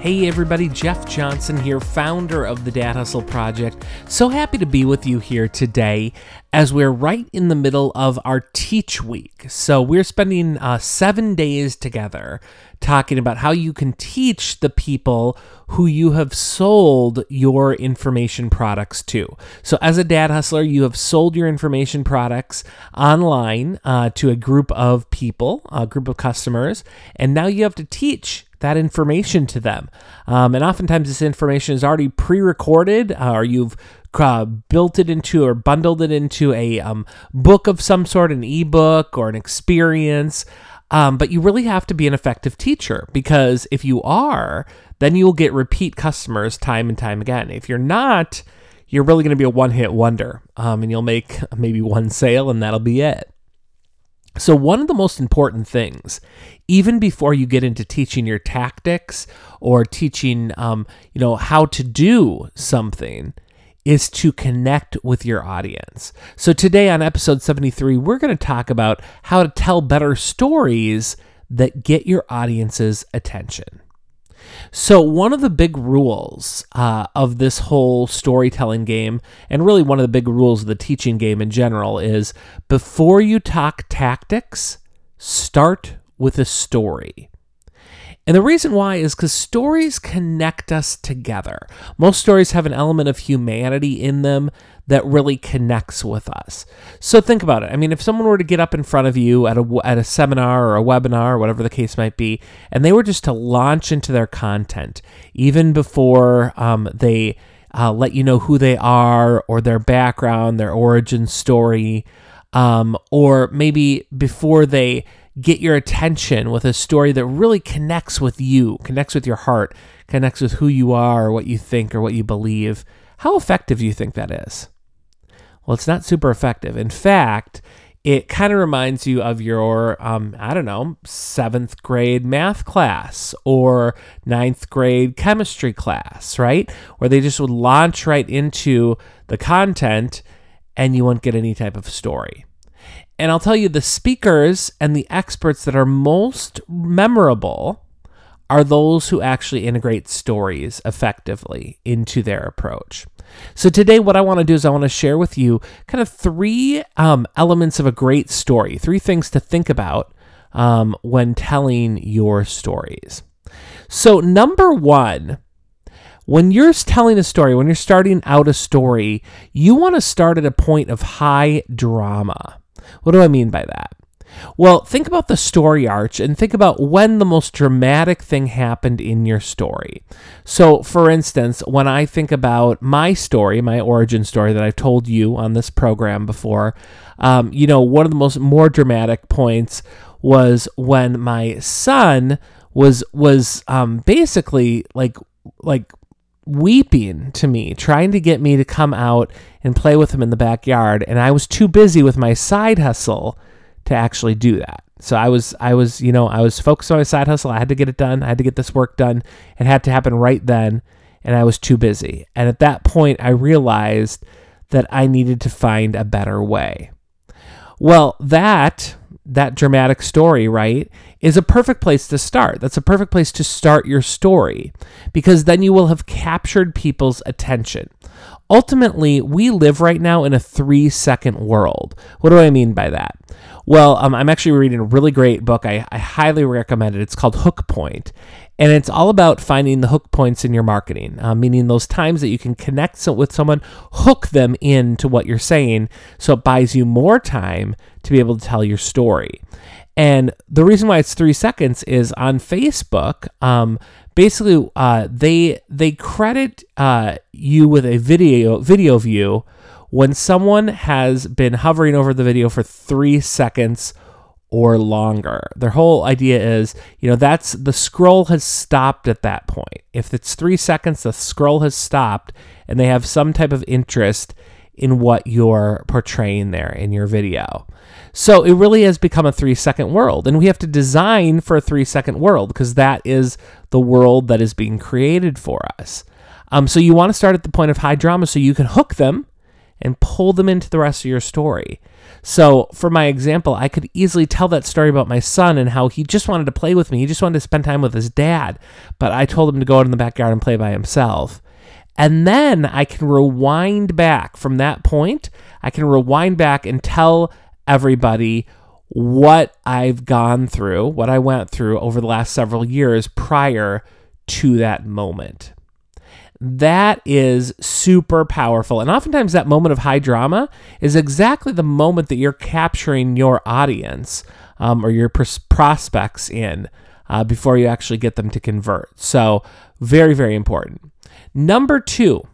Hey everybody, Jeff Johnson here, founder of the Dad Hustle Project. So happy to be with you here today as we're right in the middle of our Teach Week. So we're spending uh, seven days together talking about how you can teach the people who you have sold your information products to. So, as a dad hustler, you have sold your information products online uh, to a group of people, a group of customers, and now you have to teach that information to them. Um, and oftentimes, this information is already pre recorded, uh, or you've uh, built it into or bundled it into a um, book of some sort, an ebook or an experience. Um, but you really have to be an effective teacher because if you are, then you'll get repeat customers time and time again. If you're not, you're really going to be a one hit wonder um, and you'll make maybe one sale and that'll be it. So, one of the most important things, even before you get into teaching your tactics or teaching, um, you know, how to do something, is to connect with your audience. So, today on episode 73, we're going to talk about how to tell better stories that get your audience's attention. So, one of the big rules uh, of this whole storytelling game, and really one of the big rules of the teaching game in general, is before you talk tactics, start with a story. And the reason why is because stories connect us together. Most stories have an element of humanity in them that really connects with us. So think about it. I mean, if someone were to get up in front of you at a, at a seminar or a webinar or whatever the case might be, and they were just to launch into their content, even before um, they uh, let you know who they are or their background, their origin story, um, or maybe before they get your attention with a story that really connects with you, connects with your heart, connects with who you are, or what you think, or what you believe. How effective do you think that is? Well, it's not super effective. In fact, it kind of reminds you of your, um, I don't know, seventh grade math class or ninth grade chemistry class, right? Where they just would launch right into the content and you won't get any type of story. And I'll tell you, the speakers and the experts that are most memorable are those who actually integrate stories effectively into their approach. So, today, what I want to do is I want to share with you kind of three um, elements of a great story, three things to think about um, when telling your stories. So, number one, when you're telling a story, when you're starting out a story, you want to start at a point of high drama. What do I mean by that? Well, think about the story arch and think about when the most dramatic thing happened in your story. So, for instance, when I think about my story, my origin story that I've told you on this program before, um, you know, one of the most more dramatic points was when my son was was um, basically like like weeping to me, trying to get me to come out and play with him in the backyard. And I was too busy with my side hustle to actually do that. So I was, I was, you know, I was focused on my side hustle. I had to get it done. I had to get this work done. It had to happen right then. And I was too busy. And at that point, I realized that I needed to find a better way. Well, that that dramatic story, right, is a perfect place to start. That's a perfect place to start your story because then you will have captured people's attention. Ultimately, we live right now in a three second world. What do I mean by that? Well, um, I'm actually reading a really great book. I, I highly recommend it. It's called Hook Point, and it's all about finding the hook points in your marketing, uh, meaning those times that you can connect with someone, hook them into what you're saying, so it buys you more time to be able to tell your story. And the reason why it's three seconds is on Facebook. Um, basically, uh, they they credit uh, you with a video video view when someone has been hovering over the video for three seconds or longer. Their whole idea is, you know, that's the scroll has stopped at that point. If it's three seconds, the scroll has stopped and they have some type of interest in what you're portraying there in your video. So it really has become a three second world. And we have to design for a three second world because that is the world that is being created for us. Um, so you want to start at the point of high drama so you can hook them and pull them into the rest of your story. So, for my example, I could easily tell that story about my son and how he just wanted to play with me. He just wanted to spend time with his dad, but I told him to go out in the backyard and play by himself. And then I can rewind back from that point. I can rewind back and tell everybody what I've gone through, what I went through over the last several years prior to that moment that is super powerful. And oftentimes, that moment of high drama is exactly the moment that you're capturing your audience um, or your pros- prospects in uh, before you actually get them to convert. So, very, very important. Number two,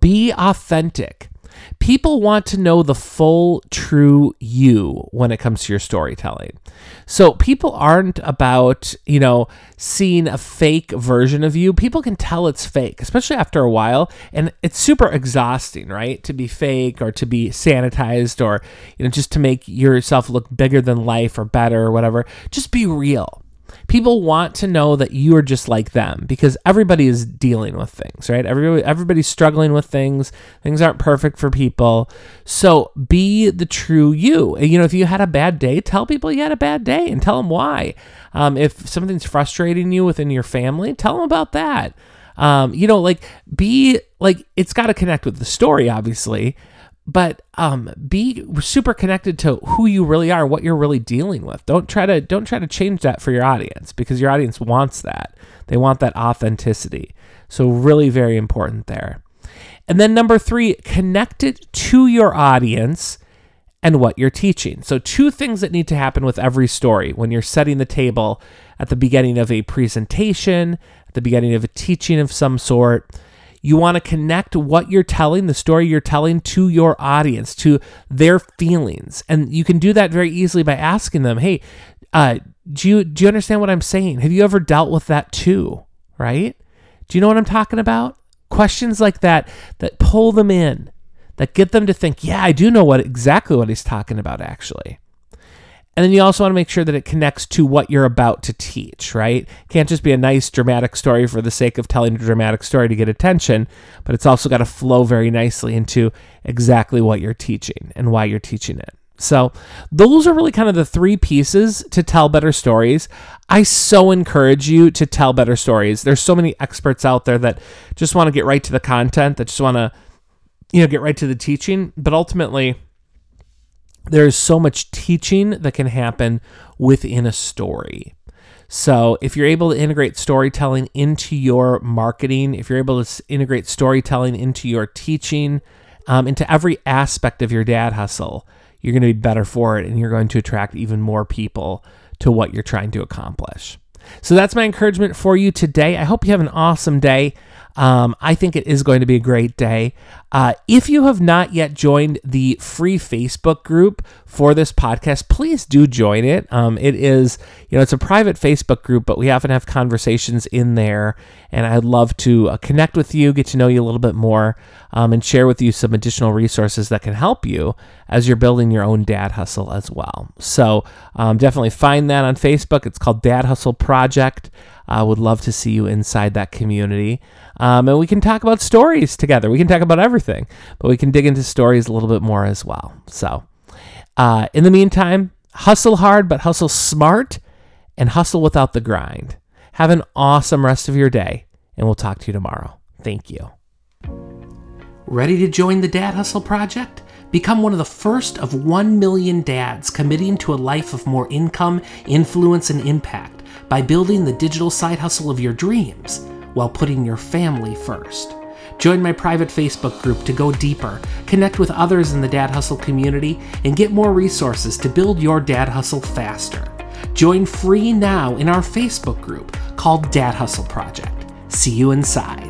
be authentic. People want to know the full, true you when it comes to your storytelling. So people aren't about, you know, seeing a fake version of you. People can tell it's fake, especially after a while. And it's super exhausting, right? To be fake or to be sanitized or, you know, just to make yourself look bigger than life or better or whatever. Just be real people want to know that you are just like them because everybody is dealing with things, right? Everybody, everybody's struggling with things. Things aren't perfect for people. So be the true you. You know, if you had a bad day, tell people you had a bad day and tell them why. Um, if something's frustrating you within your family, tell them about that. Um, you know, like be like it's got to connect with the story, obviously but um, be super connected to who you really are, what you're really dealing with. Don't try to don't try to change that for your audience because your audience wants that. They want that authenticity. So really very important there. And then number 3, connect it to your audience and what you're teaching. So two things that need to happen with every story when you're setting the table at the beginning of a presentation, at the beginning of a teaching of some sort you want to connect what you're telling, the story you're telling, to your audience, to their feelings. And you can do that very easily by asking them, hey, uh, do you do you understand what I'm saying? Have you ever dealt with that too? Right? Do you know what I'm talking about? Questions like that that pull them in, that get them to think, yeah, I do know what exactly what he's talking about actually. And then you also want to make sure that it connects to what you're about to teach, right? Can't just be a nice dramatic story for the sake of telling a dramatic story to get attention, but it's also got to flow very nicely into exactly what you're teaching and why you're teaching it. So, those are really kind of the three pieces to tell better stories. I so encourage you to tell better stories. There's so many experts out there that just want to get right to the content, that just want to you know, get right to the teaching, but ultimately there's so much teaching that can happen within a story. So, if you're able to integrate storytelling into your marketing, if you're able to integrate storytelling into your teaching, um, into every aspect of your dad hustle, you're going to be better for it and you're going to attract even more people to what you're trying to accomplish. So, that's my encouragement for you today. I hope you have an awesome day. Um, I think it is going to be a great day. Uh, if you have not yet joined the free Facebook group for this podcast, please do join it. Um, it is, you know, it's a private Facebook group, but we often have conversations in there, and I'd love to uh, connect with you, get to know you a little bit more, um, and share with you some additional resources that can help you as you're building your own dad hustle as well. So um, definitely find that on Facebook. It's called Dad Hustle Project. I would love to see you inside that community. Um, and we can talk about stories together. We can talk about everything, but we can dig into stories a little bit more as well. So, uh, in the meantime, hustle hard, but hustle smart and hustle without the grind. Have an awesome rest of your day, and we'll talk to you tomorrow. Thank you. Ready to join the Dad Hustle Project? Become one of the first of 1 million dads committing to a life of more income, influence, and impact by building the digital side hustle of your dreams while putting your family first. Join my private Facebook group to go deeper, connect with others in the Dad Hustle community, and get more resources to build your dad hustle faster. Join free now in our Facebook group called Dad Hustle Project. See you inside.